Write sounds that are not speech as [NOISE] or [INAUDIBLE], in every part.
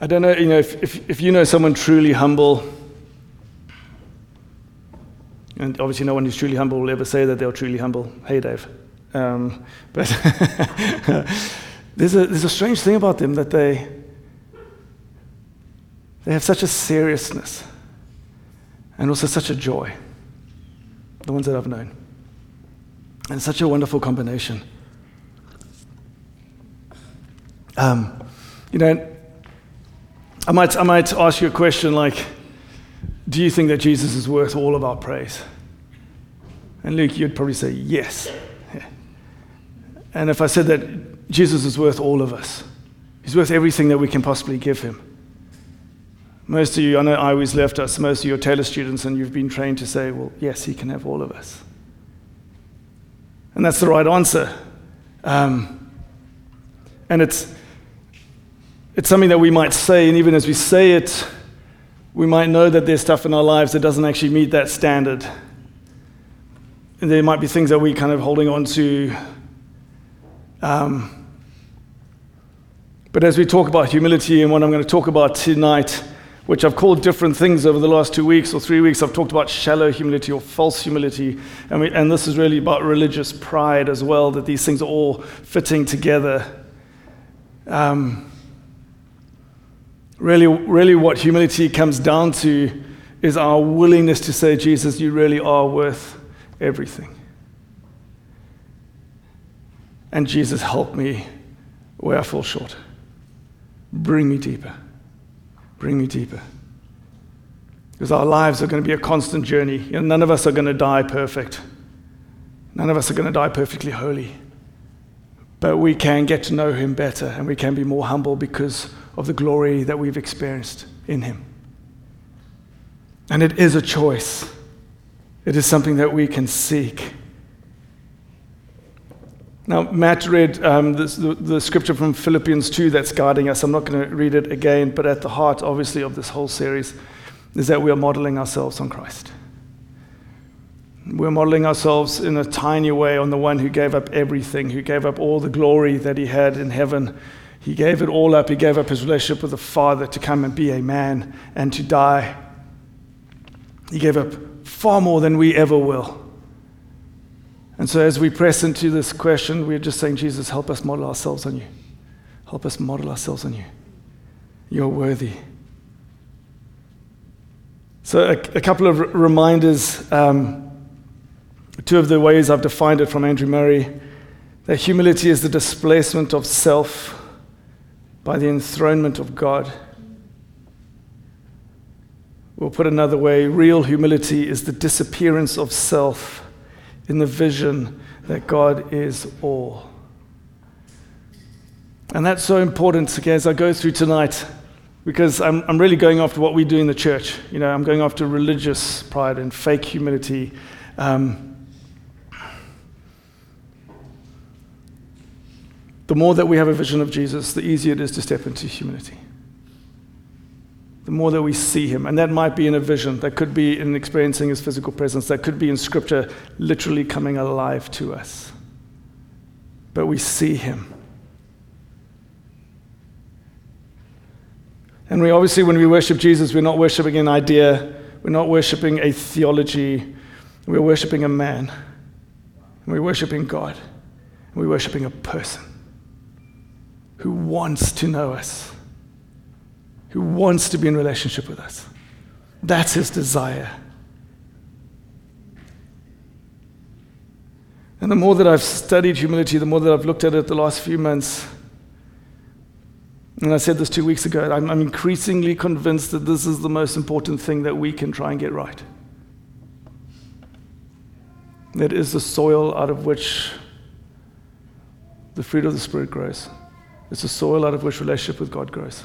I don't know, you know, if, if, if you know someone truly humble, and obviously no one who's truly humble will ever say that they're truly humble. Hey, Dave. Um, [LAUGHS] but [LAUGHS] there's, a, there's a strange thing about them that they, they have such a seriousness and also such a joy, the ones that I've known. And such a wonderful combination. Um, you know, I might, I might ask you a question like, do you think that Jesus is worth all of our praise? And Luke, you'd probably say yes. And if I said that Jesus is worth all of us, he's worth everything that we can possibly give him. Most of you, I know I always left us, most of you are Taylor students, and you've been trained to say, well, yes, he can have all of us. And that's the right answer. Um, and it's, it's something that we might say, and even as we say it, we might know that there's stuff in our lives that doesn't actually meet that standard. And there might be things that we're kind of holding on to. Um, but as we talk about humility and what I'm going to talk about tonight, which I've called different things over the last two weeks or three weeks, I've talked about shallow humility or false humility. And, we, and this is really about religious pride as well, that these things are all fitting together. Um, Really, really, what humility comes down to is our willingness to say, Jesus, you really are worth everything. And Jesus, help me where I fall short. Bring me deeper. Bring me deeper. Because our lives are going to be a constant journey. You know, none of us are going to die perfect. None of us are going to die perfectly holy. But we can get to know Him better and we can be more humble because of the glory that we've experienced in Him. And it is a choice, it is something that we can seek. Now, Matt read um, this, the, the scripture from Philippians 2 that's guiding us. I'm not going to read it again, but at the heart, obviously, of this whole series is that we are modeling ourselves on Christ. We're modeling ourselves in a tiny way on the one who gave up everything, who gave up all the glory that he had in heaven he gave it all up. He gave up his relationship with the Father to come and be a man and to die. He gave up far more than we ever will. And so, as we press into this question, we're just saying, Jesus, help us model ourselves on you. Help us model ourselves on you. You're worthy. So, a, a couple of r- reminders. Um, two of the ways I've defined it from Andrew Murray that humility is the displacement of self by the enthronement of God. We'll put another way real humility is the disappearance of self in the vision that God is all. And that's so important again, as I go through tonight because I'm, I'm really going after what we do in the church. You know, I'm going after religious pride and fake humility. Um, the more that we have a vision of Jesus, the easier it is to step into humility. The more that we see him, and that might be in a vision, that could be in experiencing his physical presence, that could be in scripture literally coming alive to us. But we see him. And we obviously, when we worship Jesus, we're not worshiping an idea, we're not worshiping a theology, we're worshiping a man. We're worshiping God. We're worshiping a person who wants to know us, who wants to be in relationship with us. That's his desire. And the more that I've studied humility, the more that I've looked at it the last few months, and I said this two weeks ago, I'm, I'm increasingly convinced that this is the most important thing that we can try and get right. It is the soil out of which the fruit of the Spirit grows. It's the soil out of which relationship with God grows.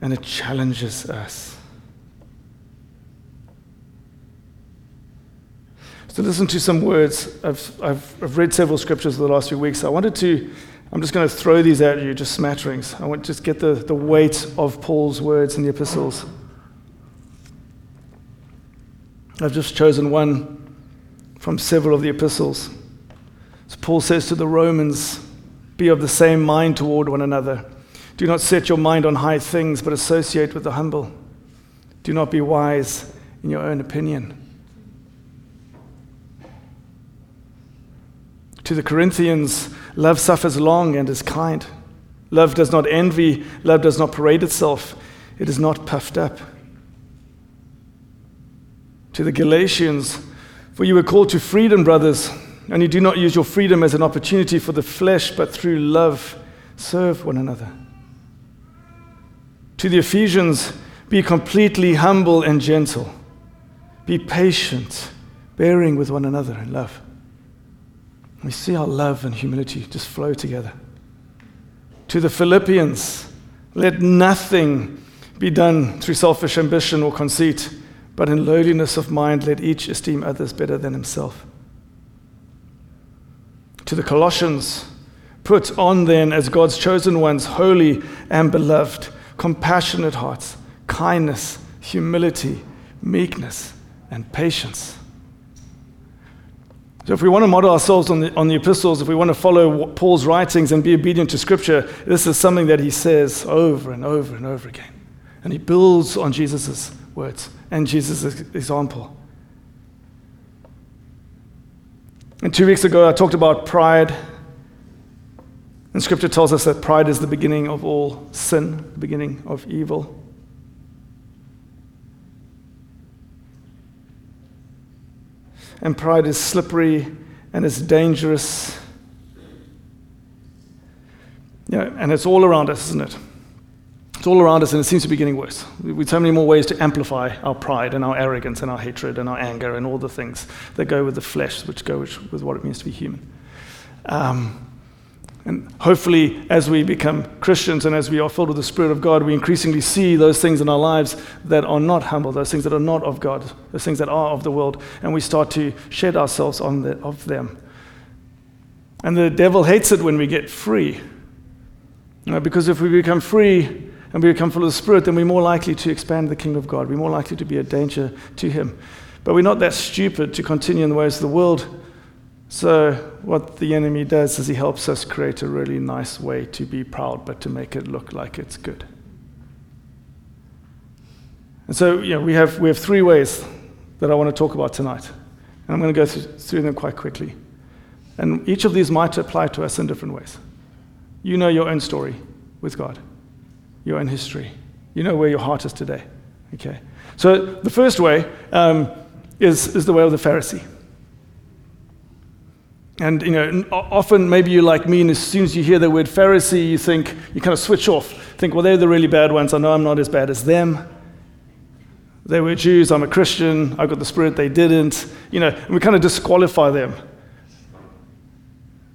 And it challenges us. So, listen to some words. I've, I've, I've read several scriptures the last few weeks. I wanted to, I'm just going to throw these at you, just smatterings. I want to just get the, the weight of Paul's words in the epistles. I've just chosen one from several of the epistles. So Paul says to the Romans, Be of the same mind toward one another. Do not set your mind on high things, but associate with the humble. Do not be wise in your own opinion. To the Corinthians, love suffers long and is kind. Love does not envy, love does not parade itself, it is not puffed up. To the Galatians, for you were called to freedom, brothers, and you do not use your freedom as an opportunity for the flesh, but through love serve one another. To the Ephesians, be completely humble and gentle. Be patient, bearing with one another in love. We see how love and humility just flow together. To the Philippians, let nothing be done through selfish ambition or conceit, but in lowliness of mind, let each esteem others better than himself. To the Colossians, put on then as God's chosen ones, holy and beloved, compassionate hearts, kindness, humility, meekness, and patience so, if we want to model ourselves on the, on the epistles, if we want to follow Paul's writings and be obedient to Scripture, this is something that he says over and over and over again. And he builds on Jesus' words and Jesus' example. And two weeks ago, I talked about pride. And Scripture tells us that pride is the beginning of all sin, the beginning of evil. and pride is slippery and it's dangerous. Yeah, and it's all around us, isn't it? It's all around us, and it seems to be getting worse. With so many more ways to amplify our pride and our arrogance and our hatred and our anger and all the things that go with the flesh, which go with what it means to be human. Um, and hopefully, as we become Christians and as we are filled with the Spirit of God, we increasingly see those things in our lives that are not humble, those things that are not of God, those things that are of the world, and we start to shed ourselves on the, of them. And the devil hates it when we get free. You know, because if we become free and we become full of the Spirit, then we're more likely to expand the kingdom of God. We're more likely to be a danger to Him. But we're not that stupid to continue in the ways of the world so, what the enemy does is he helps us create a really nice way to be proud, but to make it look like it's good. And so, you know, we have, we have three ways that I want to talk about tonight. And I'm going to go through them quite quickly. And each of these might apply to us in different ways. You know your own story with God, your own history. You know where your heart is today. Okay? So, the first way um, is, is the way of the Pharisee. And you know, often maybe you're like me, and as soon as you hear the word Pharisee, you think you kind of switch off. Think, well, they're the really bad ones. I know I'm not as bad as them. They were Jews. I'm a Christian. I got the Spirit. They didn't. You know, and we kind of disqualify them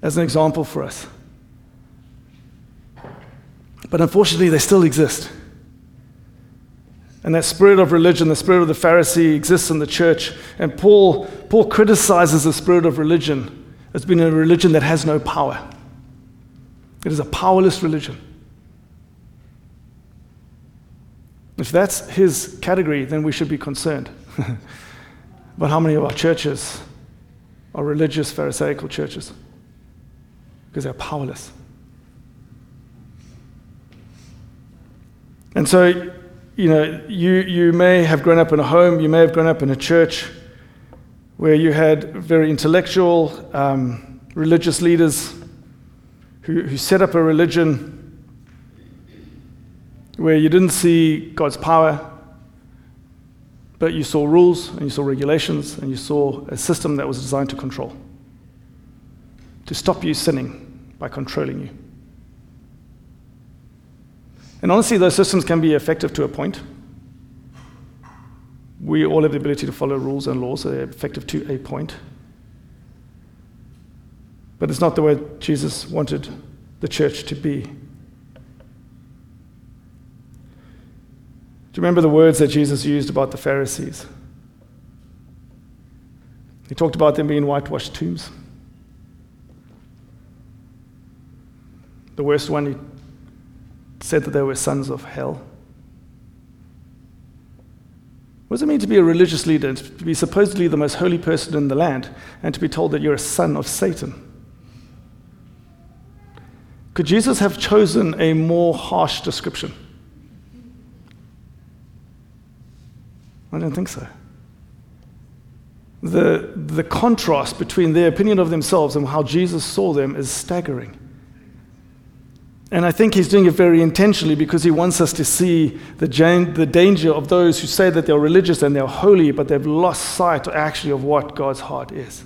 as an example for us. But unfortunately, they still exist. And that spirit of religion, the spirit of the Pharisee, exists in the church. And Paul, Paul criticizes the spirit of religion as being a religion that has no power. It is a powerless religion. If that's his category, then we should be concerned. [LAUGHS] but how many of our churches are religious, Pharisaical churches? Because they're powerless. And so, you know, you, you may have grown up in a home, you may have grown up in a church where you had very intellectual, um, religious leaders who, who set up a religion where you didn't see God's power, but you saw rules and you saw regulations and you saw a system that was designed to control, to stop you sinning by controlling you. And honestly, those systems can be effective to a point we all have the ability to follow rules and laws, so they're effective to a point. But it's not the way Jesus wanted the church to be. Do you remember the words that Jesus used about the Pharisees? He talked about them being whitewashed tombs. The worst one, he said that they were sons of hell. What does it mean to be a religious leader, to be supposedly the most holy person in the land, and to be told that you're a son of Satan? Could Jesus have chosen a more harsh description? I don't think so. The, the contrast between their opinion of themselves and how Jesus saw them is staggering. And I think he's doing it very intentionally because he wants us to see the, the danger of those who say that they're religious and they're holy, but they've lost sight actually of what God's heart is.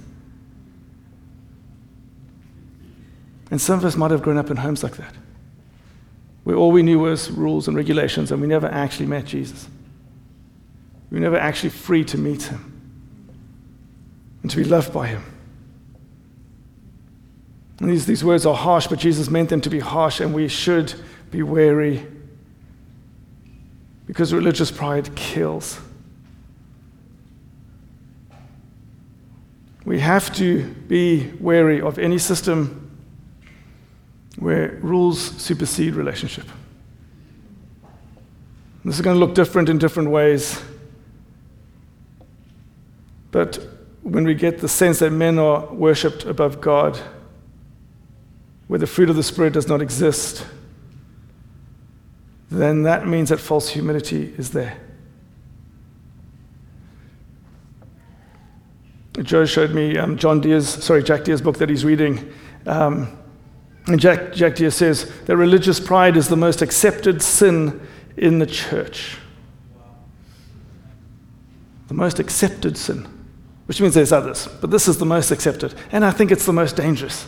And some of us might have grown up in homes like that, where all we knew was rules and regulations, and we never actually met Jesus. We were never actually free to meet him and to be loved by him. These, these words are harsh, but Jesus meant them to be harsh, and we should be wary because religious pride kills. We have to be wary of any system where rules supersede relationship. This is going to look different in different ways. But when we get the sense that men are worshipped above God, where the fruit of the Spirit does not exist, then that means that false humility is there. Joe showed me um, John Deere's, sorry, Jack Deere's book that he's reading. Um, and Jack, Jack Deere says that religious pride is the most accepted sin in the church. The most accepted sin, which means there's others, but this is the most accepted. And I think it's the most dangerous.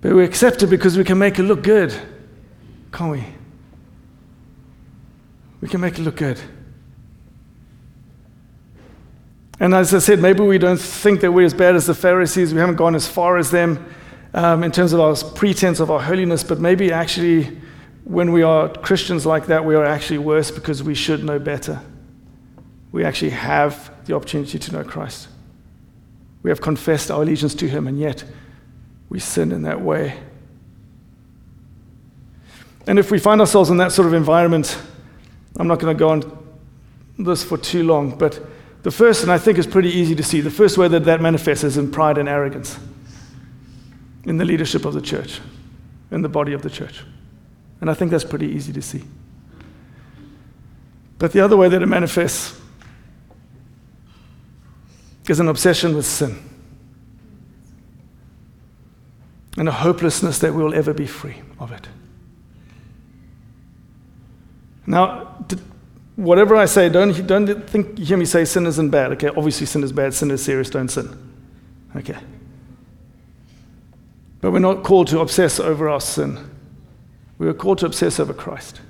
But we accept it because we can make it look good, can't we? We can make it look good. And as I said, maybe we don't think that we're as bad as the Pharisees. We haven't gone as far as them um, in terms of our pretense of our holiness, but maybe actually, when we are Christians like that, we are actually worse because we should know better. We actually have the opportunity to know Christ. We have confessed our allegiance to Him, and yet we sin in that way. And if we find ourselves in that sort of environment, I'm not going to go on this for too long, but the first, and I think is pretty easy to see, the first way that that manifests is in pride and arrogance in the leadership of the church, in the body of the church. And I think that's pretty easy to see. But the other way that it manifests is an obsession with sin and a hopelessness that we will ever be free of it. Now, whatever I say, don't, don't think hear me say sin isn't bad. Okay, obviously sin is bad, sin is serious, don't sin. Okay. But we're not called to obsess over our sin. We are called to obsess over Christ.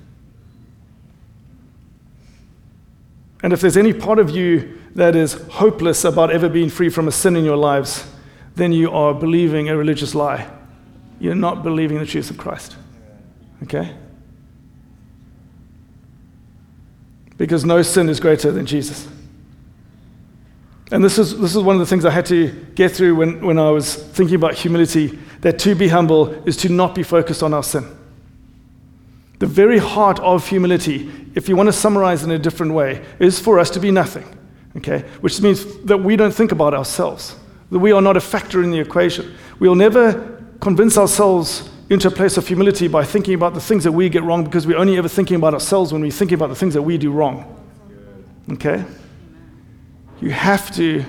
And if there's any part of you that is hopeless about ever being free from a sin in your lives, then you are believing a religious lie. You're not believing the truth of Christ. Okay? Because no sin is greater than Jesus. And this is, this is one of the things I had to get through when, when I was thinking about humility that to be humble is to not be focused on our sin. The very heart of humility, if you want to summarize in a different way, is for us to be nothing, okay? Which means that we don't think about ourselves that we are not a factor in the equation. We'll never convince ourselves into a place of humility by thinking about the things that we get wrong because we're only ever thinking about ourselves when we're thinking about the things that we do wrong. Okay? You have to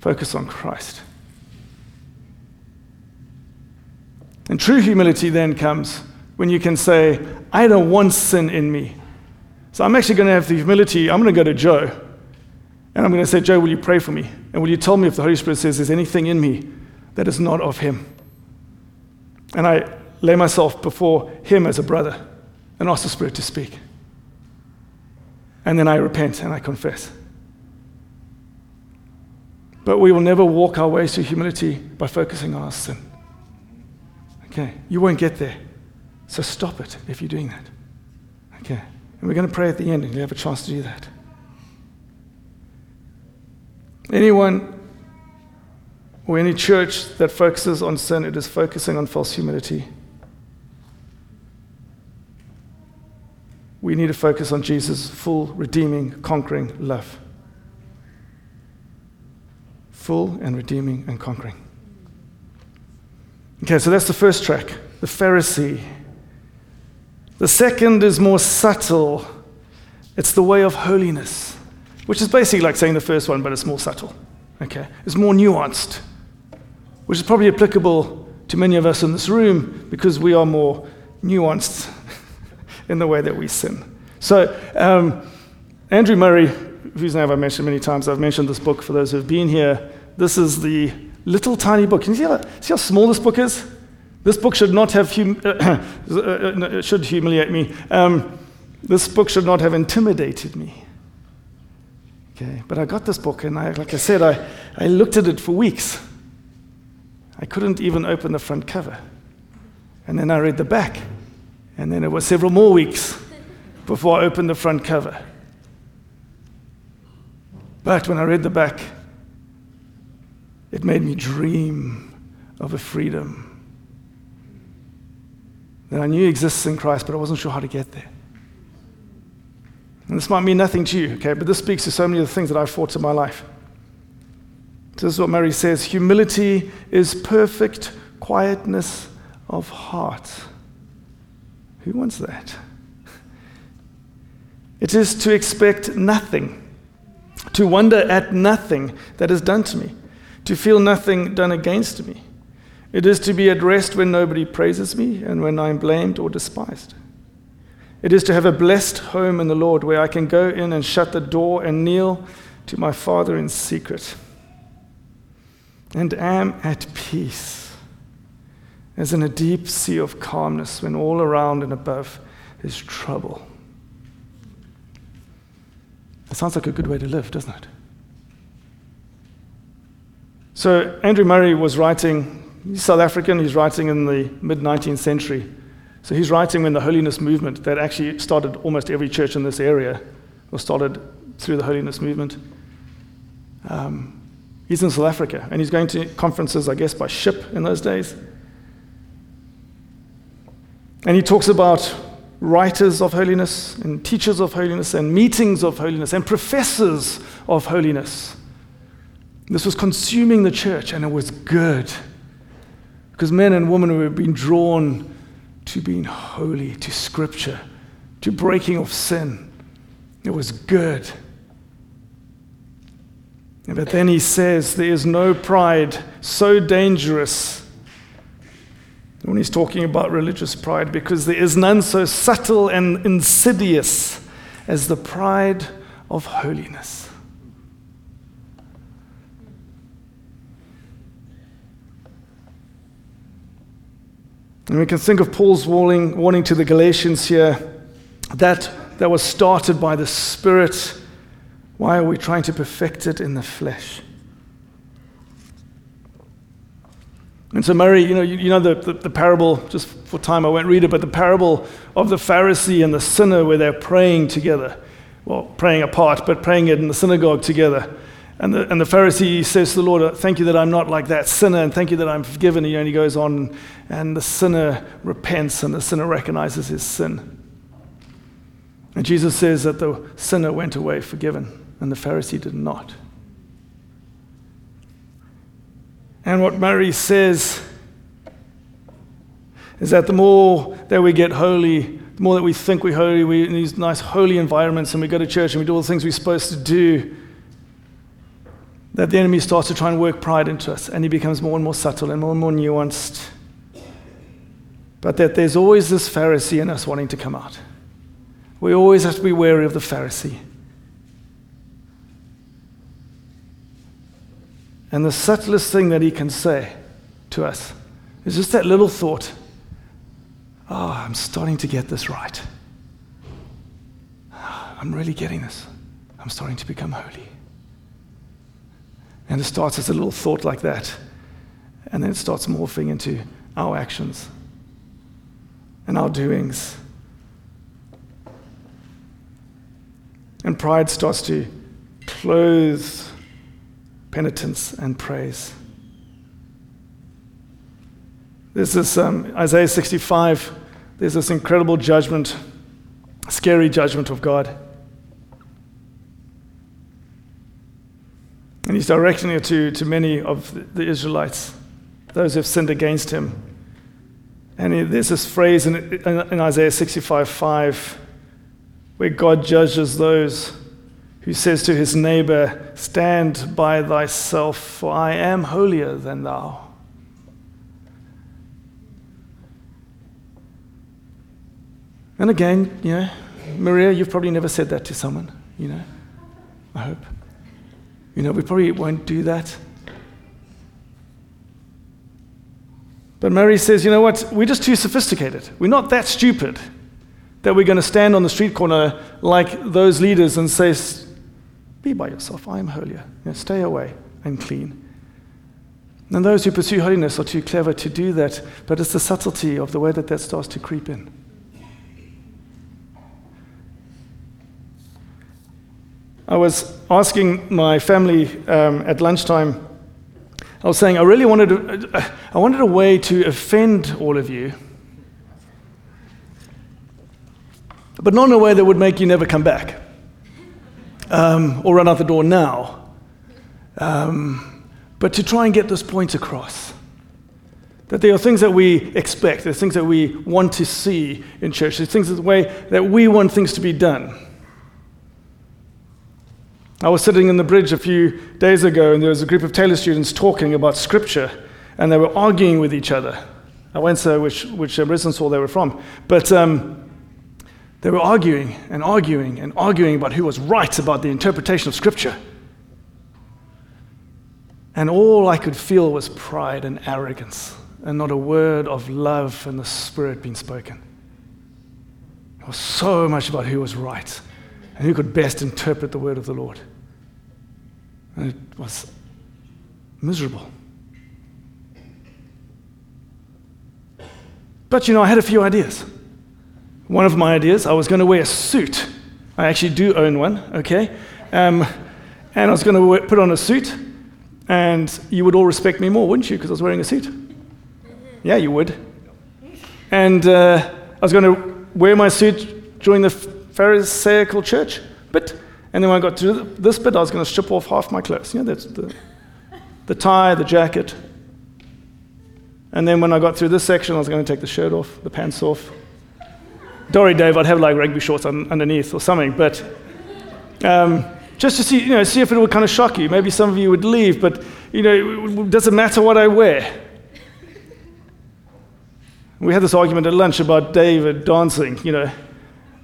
focus on Christ. And true humility then comes when you can say, I don't want sin in me. So I'm actually going to have the humility, I'm going to go to Joe and I'm going to say, Joe, will you pray for me? And will you tell me if the Holy Spirit says there's anything in me that is not of Him? And I lay myself before Him as a brother and ask the Spirit to speak. And then I repent and I confess. But we will never walk our ways to humility by focusing on our sin. Okay, you won't get there. So stop it if you're doing that. Okay, and we're going to pray at the end, and you have a chance to do that. Anyone or any church that focuses on sin, it is focusing on false humility. We need to focus on Jesus' full, redeeming, conquering love. Full and redeeming and conquering. Okay, so that's the first track. the Pharisee. The second is more subtle. It's the way of holiness, which is basically like saying the first one, but it's more subtle. Okay? It's more nuanced, which is probably applicable to many of us in this room because we are more nuanced [LAUGHS] in the way that we sin. So, um, Andrew Murray, whose name I've mentioned many times, I've mentioned this book for those who have been here. This is the little tiny book. Can you see how, see how small this book is? This book should not have hum- [COUGHS] uh, should humiliate me. Um, this book should not have intimidated me. Okay, but I got this book, and I, like I said, I, I looked at it for weeks. I couldn't even open the front cover. And then I read the back. And then it was several more weeks before I opened the front cover. But when I read the back, it made me dream of a freedom that I knew exists in Christ, but I wasn't sure how to get there. And this might mean nothing to you, okay, but this speaks to so many of the things that I've fought in my life. This is what Murray says humility is perfect quietness of heart. Who wants that? It is to expect nothing, to wonder at nothing that is done to me, to feel nothing done against me. It is to be at rest when nobody praises me and when I'm blamed or despised. It is to have a blessed home in the Lord where I can go in and shut the door and kneel to my Father in secret and am at peace, as in a deep sea of calmness when all around and above is trouble. It sounds like a good way to live, doesn't it? So, Andrew Murray was writing, he's South African, he's writing in the mid 19th century. So, he's writing when the holiness movement that actually started almost every church in this area was started through the holiness movement. Um, He's in South Africa and he's going to conferences, I guess, by ship in those days. And he talks about writers of holiness and teachers of holiness and meetings of holiness and professors of holiness. This was consuming the church and it was good because men and women were being drawn to being holy, to scripture, to breaking of sin. It was good. But then he says there is no pride so dangerous when he's talking about religious pride because there is none so subtle and insidious as the pride of holiness. And we can think of Paul's warning, warning to the Galatians here that that was started by the Spirit why are we trying to perfect it in the flesh? And so, Murray, you know, you, you know the, the, the, parable, just for time I won't read it, but the parable of the Pharisee and the sinner where they're praying together. Well, praying apart, but praying it in the synagogue together. And the, and the Pharisee says to the Lord, Thank you that I'm not like that sinner, and thank you that I'm forgiven. He only goes on, and the sinner repents, and the sinner recognizes his sin. And Jesus says that the sinner went away forgiven and the Pharisee did not. And what Murray says is that the more that we get holy, the more that we think we're holy, we're in these nice holy environments and we go to church and we do all the things we're supposed to do, that the enemy starts to try and work pride into us and he becomes more and more subtle and more and more nuanced. But that there's always this Pharisee in us wanting to come out. We always have to be wary of the Pharisee. And the subtlest thing that he can say to us is just that little thought oh, I'm starting to get this right. Ah, I'm really getting this. I'm starting to become holy. And it starts as a little thought like that. And then it starts morphing into our actions and our doings. And pride starts to clothe penitence and praise. This um, Isaiah 65, there's this incredible judgment, scary judgment of God. And he's directing it to, to many of the Israelites, those who have sinned against him. And there's this phrase in, in Isaiah 65 5 where God judges those who says to his neighbor, Stand by thyself, for I am holier than thou. And again, you know, Maria, you've probably never said that to someone, you know, I hope. You know, we probably won't do that. But Murray says, you know what? We're just too sophisticated. We're not that stupid that we're going to stand on the street corner like those leaders and say, Be by yourself. I am holier. You know, stay away and clean. And those who pursue holiness are too clever to do that, but it's the subtlety of the way that that starts to creep in. I was asking my family um, at lunchtime, I was saying I really wanted, a, I wanted a way to offend all of you, but not in a way that would make you never come back um, or run out the door now, um, but to try and get this point across. That there are things that we expect, there's things that we want to see in church, there's things the way that we want things to be done. I was sitting in the bridge a few days ago, and there was a group of Taylor students talking about scripture, and they were arguing with each other. I won't say which, which uh, residence hall they were from, but um, they were arguing and arguing and arguing about who was right about the interpretation of scripture. And all I could feel was pride and arrogance, and not a word of love and the Spirit being spoken. It was so much about who was right and who could best interpret the word of the Lord. And it was miserable. But you know, I had a few ideas. One of my ideas, I was going to wear a suit. I actually do own one, okay? Um, and I was going to put on a suit, and you would all respect me more, wouldn't you, because I was wearing a suit? Yeah, you would. And uh, I was going to wear my suit during the Pharisaical church, but and then when I got to this bit, I was going to strip off half my clothes. You know, that's the, the tie, the jacket. And then when I got through this section, I was going to take the shirt off, the pants off. Dory Dave, I'd have like rugby shorts un- underneath or something, but um, just to see, you know, see if it would kind of shock you. Maybe some of you would leave, but you know, it doesn't matter what I wear? We had this argument at lunch about David dancing, you know,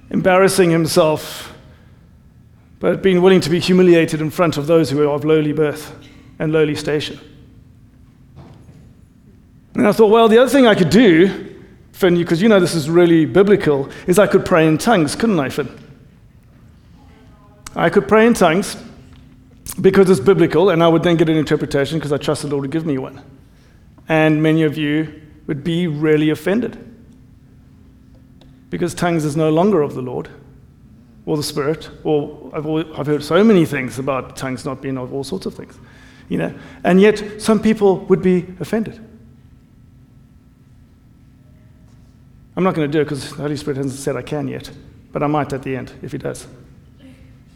embarrassing himself but being willing to be humiliated in front of those who are of lowly birth and lowly station. And I thought, well, the other thing I could do, Finn, because you know this is really biblical, is I could pray in tongues, couldn't I, Finn? I could pray in tongues because it's biblical, and I would then get an interpretation because I trust the Lord to give me one. And many of you would be really offended because tongues is no longer of the Lord or the Spirit, or I've, always, I've heard so many things about tongues not being of all sorts of things, you know, and yet some people would be offended. I'm not going to do it because the Holy Spirit hasn't said I can yet, but I might at the end if He does.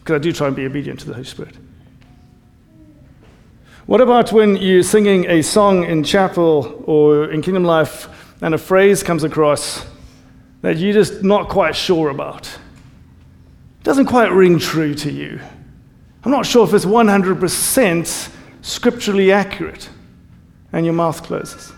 Because I do try and be obedient to the Holy Spirit. What about when you're singing a song in chapel or in Kingdom Life and a phrase comes across that you're just not quite sure about? Doesn't quite ring true to you. I'm not sure if it's 100% scripturally accurate. And your mouth closes.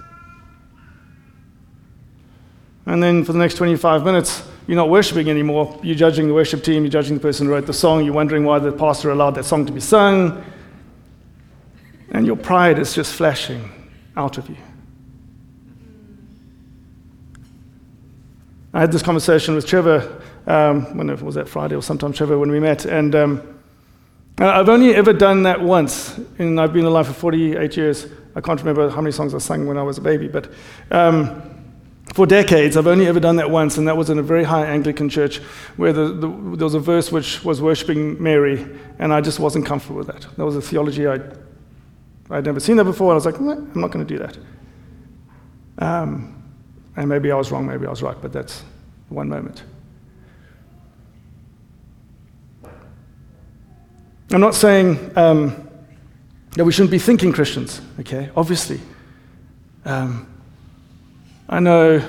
And then for the next 25 minutes, you're not worshiping anymore. You're judging the worship team, you're judging the person who wrote the song, you're wondering why the pastor allowed that song to be sung. And your pride is just flashing out of you. I had this conversation with Trevor um, when was that Friday or sometime, Trevor, when we met. And um, I've only ever done that once, and I've been alive for 48 years. I can't remember how many songs I sang when I was a baby, but um, for decades, I've only ever done that once, and that was in a very high Anglican church where the, the, there was a verse which was worshipping Mary, and I just wasn't comfortable with that. That was a theology I'd, I'd never seen that before, and I was like, I'm not going to do that. Um, and maybe I was wrong, maybe I was right, but that's one moment. I'm not saying um, that we shouldn't be thinking Christians, okay? Obviously. Um, I know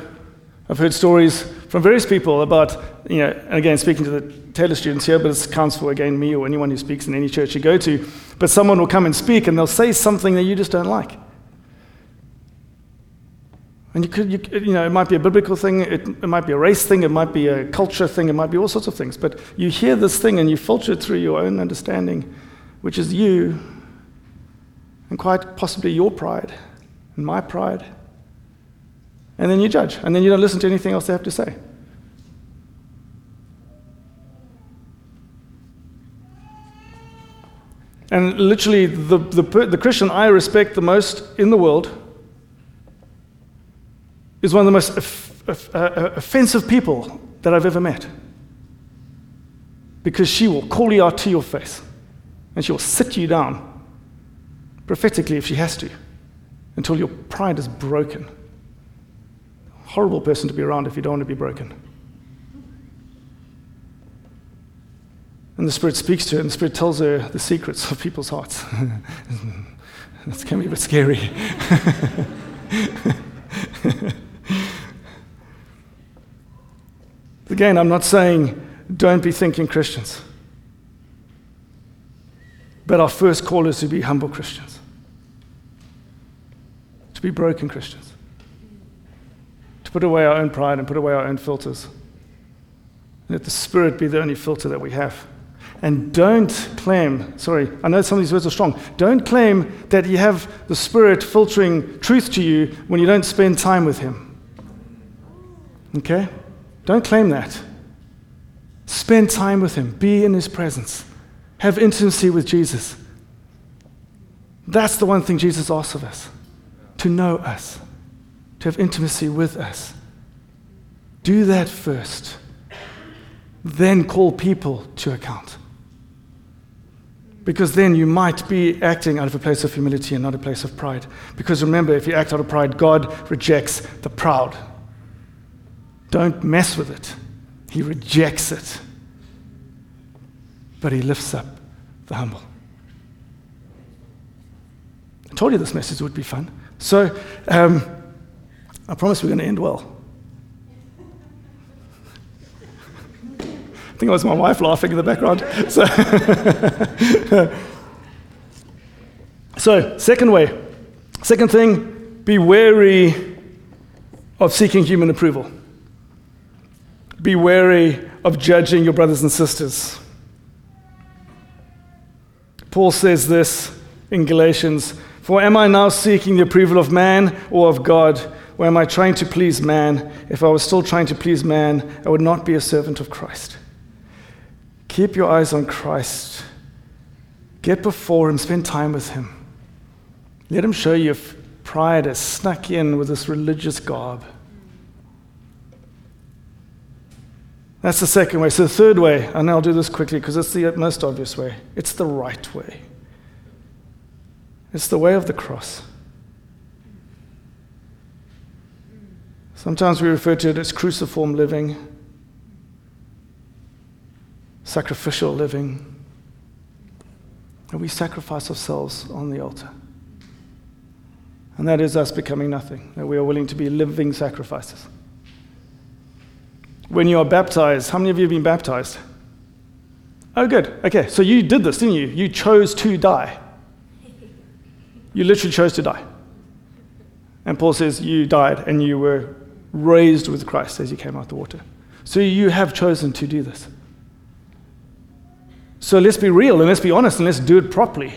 I've heard stories from various people about, you know, and again, speaking to the Taylor students here, but it counts for, again, me or anyone who speaks in any church you go to. But someone will come and speak and they'll say something that you just don't like. And you could, you, you know, it might be a biblical thing, it, it might be a race thing, it might be a culture thing, it might be all sorts of things. But you hear this thing and you filter it through your own understanding, which is you, and quite possibly your pride and my pride and then you judge, and then you don't listen to anything else they have to say. And literally, the, the, the Christian I respect the most in the world is one of the most uh, uh, offensive people that I've ever met. Because she will call you out to your face and she will sit you down prophetically if she has to until your pride is broken horrible person to be around if you don't want to be broken. And the Spirit speaks to her, and the Spirit tells her the secrets of people's hearts. [LAUGHS] This can be a bit scary. [LAUGHS] Again, I'm not saying don't be thinking Christians. But our first call is to be humble Christians, to be broken Christians to put away our own pride and put away our own filters. Let the Spirit be the only filter that we have. And don't claim, sorry, I know some of these words are strong. Don't claim that you have the Spirit filtering truth to you when you don't spend time with Him. Okay? Don't claim that. Spend time with Him, be in His presence, have intimacy with Jesus. That's the one thing Jesus asks of us to know us to have intimacy with us. Do that first. Then call people to account. Because then you might be acting out of a place of humility and not a place of pride. Because remember, if you act out of pride, God rejects the proud. Don't mess with it. He rejects it. But He lifts up the humble. I told you this message would be fun. So, um, I promise we're going to end well. I think it was my wife laughing in the background. So, [LAUGHS] so second way, second thing, be wary of seeking human approval. Be wary of judging your brothers and sisters. Paul says this in Galatians For am I now seeking the approval of man or of God? Or am I trying to please man? If I was still trying to please man, I would not be a servant of Christ. Keep your eyes on Christ. Get before Him, spend time with Him. Let Him show you if pride has snuck in with this religious garb. That's the second way. So, the third way, and I'll do this quickly because it's the most obvious way it's the right way. It's the way of the cross. Sometimes we refer to it as cruciform living, sacrificial living. And we sacrifice ourselves on the altar. And that is us becoming nothing, that we are willing to be living sacrifices. When you are baptized, how many of you have been baptized? Oh, good. Okay, so you did this, didn't you? You chose to die. You literally chose to die. And Paul says you died and you were raised with Christ as you came out of the water. So you have chosen to do this. So let's be real and let's be honest and let's do it properly.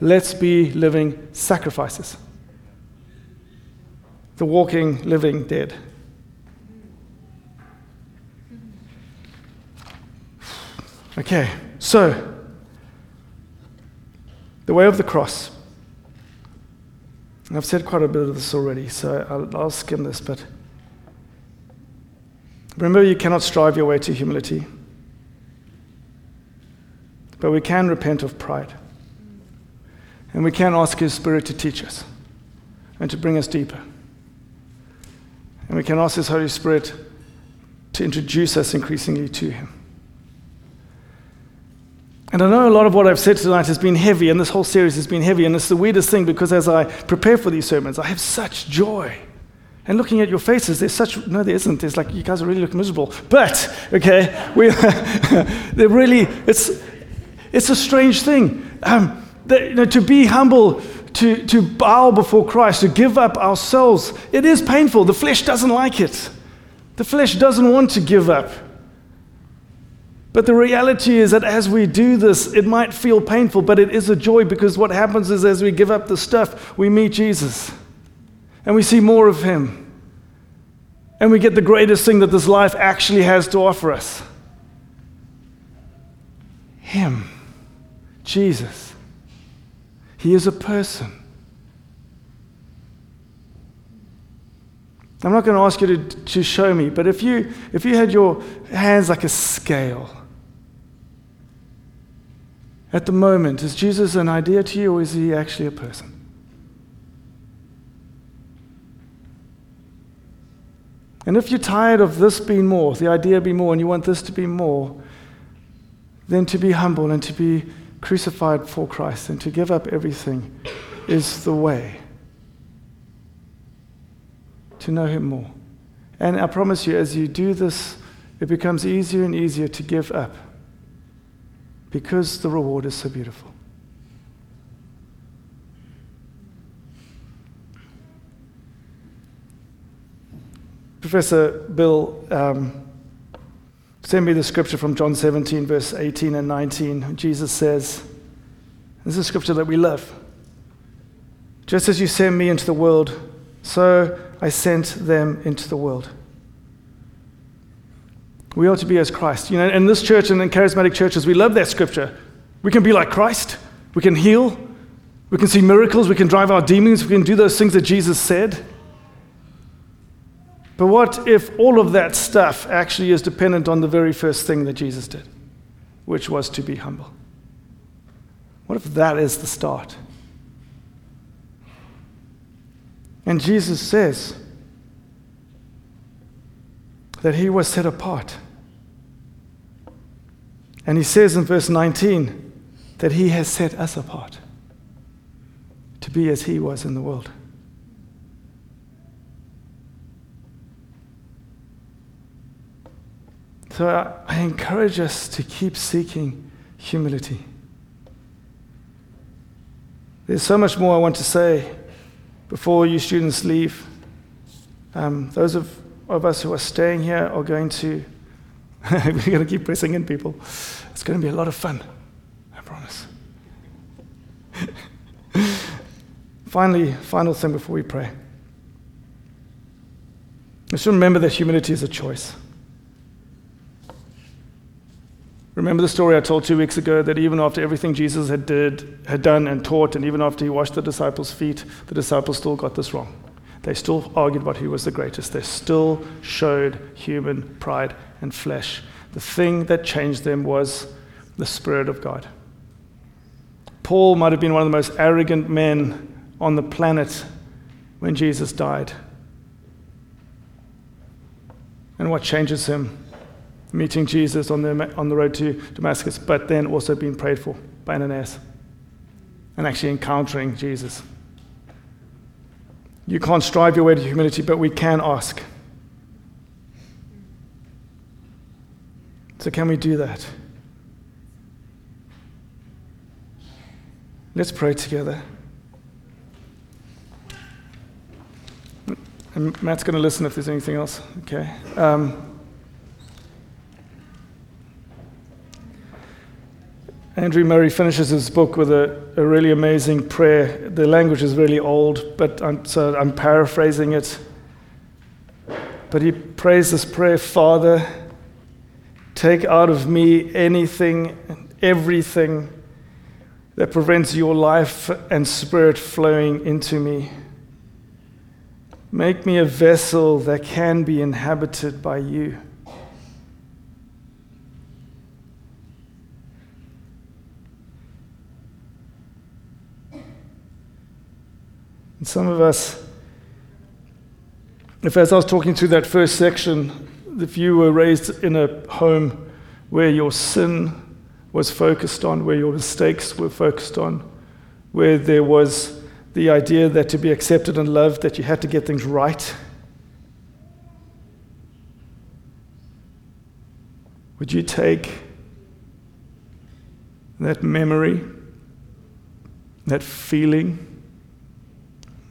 Let's be living sacrifices. The walking, living dead. Okay, so the way of the cross. I've said quite a bit of this already, so I'll, I'll skim this, but remember you cannot strive your way to humility, but we can repent of pride. And we can ask His Spirit to teach us and to bring us deeper. And we can ask His Holy Spirit to introduce us increasingly to Him. And I know a lot of what I've said tonight has been heavy, and this whole series has been heavy. And it's the weirdest thing because as I prepare for these sermons, I have such joy And looking at your faces, there's such, no, there isn't. There's like, you guys are really looking miserable. But, okay, [LAUGHS] we, [LAUGHS] they're really, it's, it's a strange thing. Um, that, you know, to be humble, to, to bow before Christ, to give up ourselves, it is painful. The flesh doesn't like it. The flesh doesn't want to give up. But the reality is that as we do this, it might feel painful, but it is a joy because what happens is as we give up the stuff, we meet Jesus and we see more of Him. And we get the greatest thing that this life actually has to offer us Him, Jesus. He is a person. I'm not going to ask you to, to show me, but if you, if you had your hands like a scale, at the moment, is Jesus an idea to you or is he actually a person? And if you're tired of this being more, the idea being more, and you want this to be more, then to be humble and to be crucified for Christ and to give up everything is the way to know Him more. And I promise you, as you do this, it becomes easier and easier to give up because the reward is so beautiful. Professor Bill um, sent me the scripture from John 17, verse 18 and 19. Jesus says, This is a scripture that we love. Just as you sent me into the world, so I sent them into the world. We ought to be as Christ. You know, in this church and in charismatic churches, we love that scripture. We can be like Christ. We can heal. We can see miracles. We can drive out demons. We can do those things that Jesus said. But what if all of that stuff actually is dependent on the very first thing that Jesus did, which was to be humble? What if that is the start? And Jesus says that he was set apart. And he says in verse 19 that he has set us apart to be as he was in the world. So I, I encourage us to keep seeking humility. There's so much more I want to say before you students leave. Um, those of, of us who are staying here are going to [LAUGHS] We're going to keep pressing in, people. It's going to be a lot of fun. I promise. [LAUGHS] Finally, final thing before we pray. Let's remember that humility is a choice. Remember the story I told two weeks ago that even after everything Jesus had, did, had done and taught, and even after he washed the disciples' feet, the disciples still got this wrong. They still argued about who was the greatest. They still showed human pride and flesh. The thing that changed them was the Spirit of God. Paul might have been one of the most arrogant men on the planet when Jesus died. And what changes him? Meeting Jesus on the, on the road to Damascus, but then also being prayed for by Ananias and actually encountering Jesus. You can't strive your way to humility, but we can ask. So, can we do that? Let's pray together. And Matt's going to listen if there's anything else. Okay. Um, Andrew Murray finishes his book with a, a, really amazing prayer. The language is really old, but I'm, so I'm paraphrasing it. But he prays this prayer Father, take out of me anything, everything that prevents your life and spirit flowing into me. Make me a vessel that can be inhabited by you. And some of us, if as I was talking through that first section, if you were raised in a home where your sin was focused on, where your mistakes were focused on, where there was the idea that to be accepted and loved, that you had to get things right. Would you take that memory, that feeling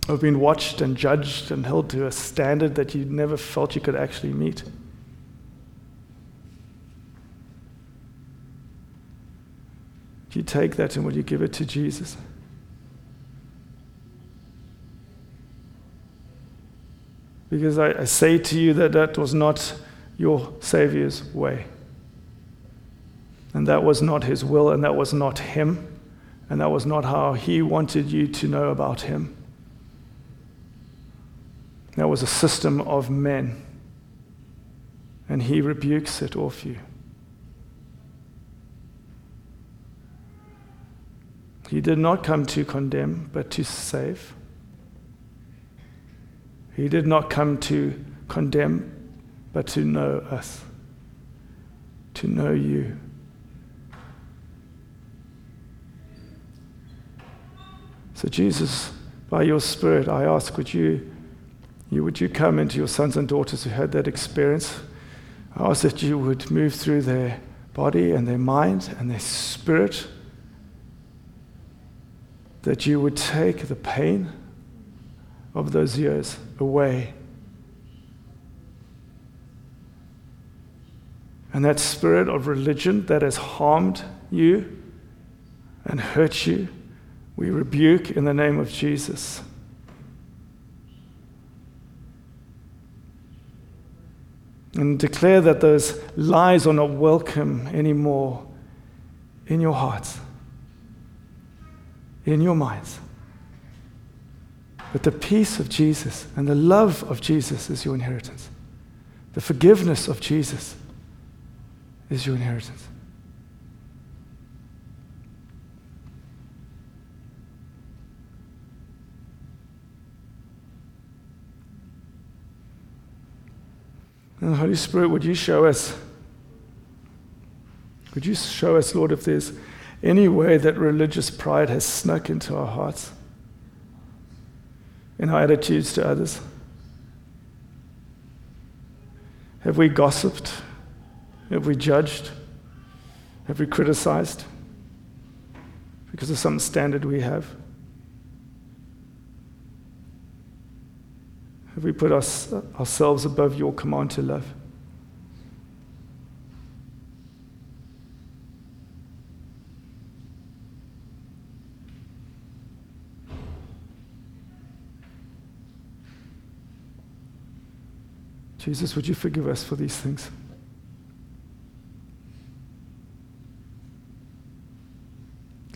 of being watched and judged and held to a standard that you never felt you could actually meet? You take that and will you give it to Jesus? Because I, I say to you that that was not your Savior's way. And that was not his will, and that was not him, and that was not how he wanted you to know about him. That was a system of men, and he rebukes it off you. He did not come to condemn, but to save. He did not come to condemn, but to know us, to know you. So, Jesus, by your Spirit, I ask, would you, you, would you come into your sons and daughters who had that experience? I ask that you would move through their body and their mind and their spirit, that you would take the pain of those years away. And that spirit of religion that has harmed you and hurt you, we rebuke in the name of Jesus. And declare that those lies are not welcome anymore in your hearts, in your minds. But the peace of Jesus and the love of Jesus is your inheritance. The forgiveness of Jesus is your inheritance. And Holy Spirit, would you show us? Would you show us, Lord, if there's any way that religious pride has snuck into our hearts? in our attitudes to others? Have we gossiped? Have we judged? Have we criticized because of some standard we have? Have we put us, ourselves above your command to love? Jesus, would you forgive us for these things?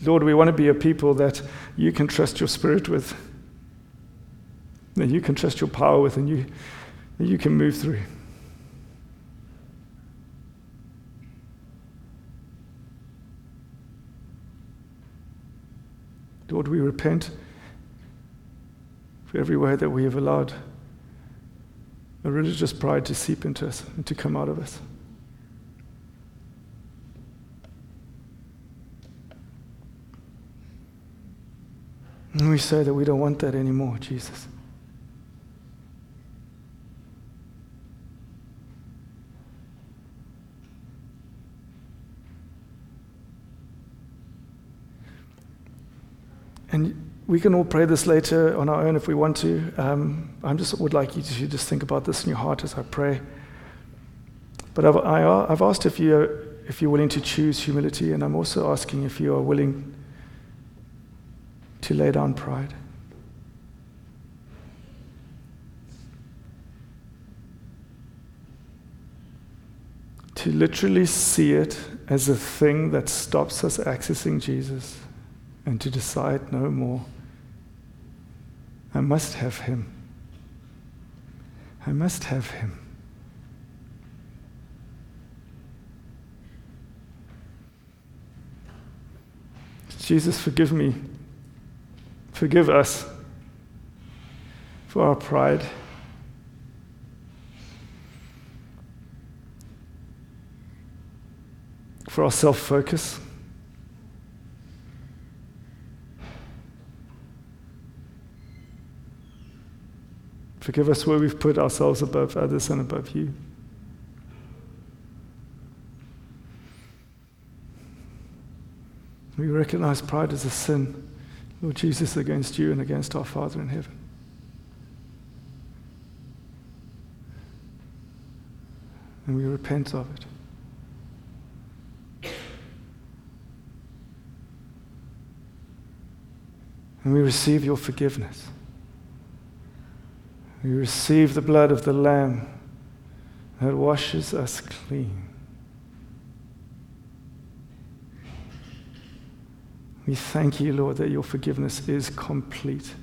Lord, we want to be a people that you can trust your spirit with, that you can trust your power with, and you, that you can move through. Lord, we repent for every way that we have allowed a religious pride to seep into us and to come out of us. And we say that we don't want that anymore, Jesus. And we can all pray this later on our own if we want to. Um, I just would like you to just think about this in your heart as I pray. But I've, I, i have asked if you're, if you're willing to choose humility, and I'm also asking if you are willing to lay down pride. To literally see it as a thing that stops us accessing Jesus and to decide no more. I must have him. I must have him. Jesus, forgive me. Forgive us for our pride. For our self focus. Forgive us where we've put ourselves above others and above you. We recognize pride as a sin, Lord Jesus, against you and against our Father in heaven. And we repent of it. and we receive your forgiveness. We receive the blood of the Lamb that washes us clean. We thank you, Lord, that your forgiveness is complete,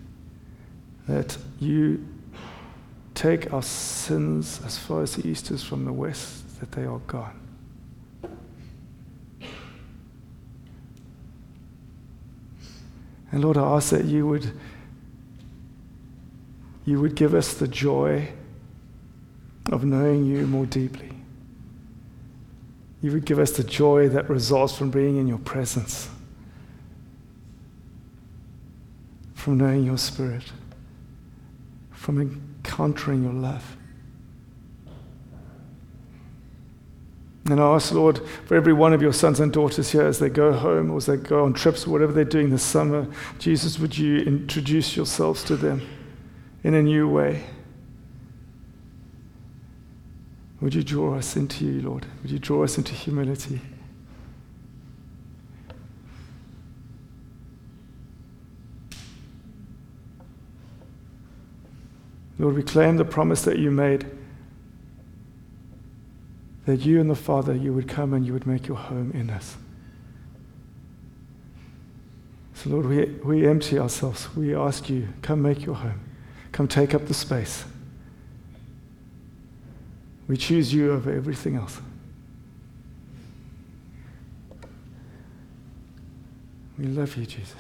that you take our sins as far as the east is from the west, that they are gone. And Lord, I ask that you would, you would give us the joy of knowing you more deeply. You would give us the joy that results from being in your presence, from knowing your spirit, from encountering your love. And I ask, Lord, for every one of your sons and daughters here as they go home or as they go on trips or whatever they're doing this summer, Jesus, would you introduce yourselves to them in a new way? Would you draw us into you, Lord? Would you draw us into humility? Lord, we claim the promise that you made that you and the Father, you would come and you would make your home in us. So, Lord, we, we empty ourselves. We ask you, come make your home. Come take up the space. We choose you over everything else. We love you, Jesus.